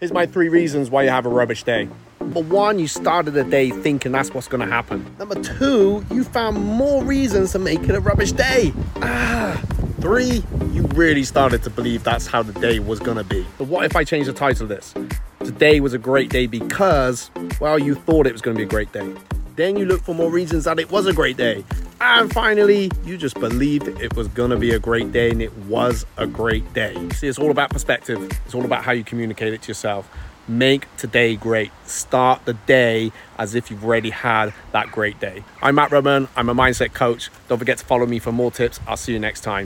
Here's my three reasons why you have a rubbish day. Number one, you started the day thinking that's what's going to happen. Number two, you found more reasons to make it a rubbish day. Ah. Three, you really started to believe that's how the day was going to be. But what if I change the title of this? Today was a great day because, well, you thought it was going to be a great day. Then you look for more reasons that it was a great day. And finally, you just believed it was gonna be a great day and it was a great day. See, it's all about perspective, it's all about how you communicate it to yourself. Make today great. Start the day as if you've already had that great day. I'm Matt Roman, I'm a mindset coach. Don't forget to follow me for more tips. I'll see you next time.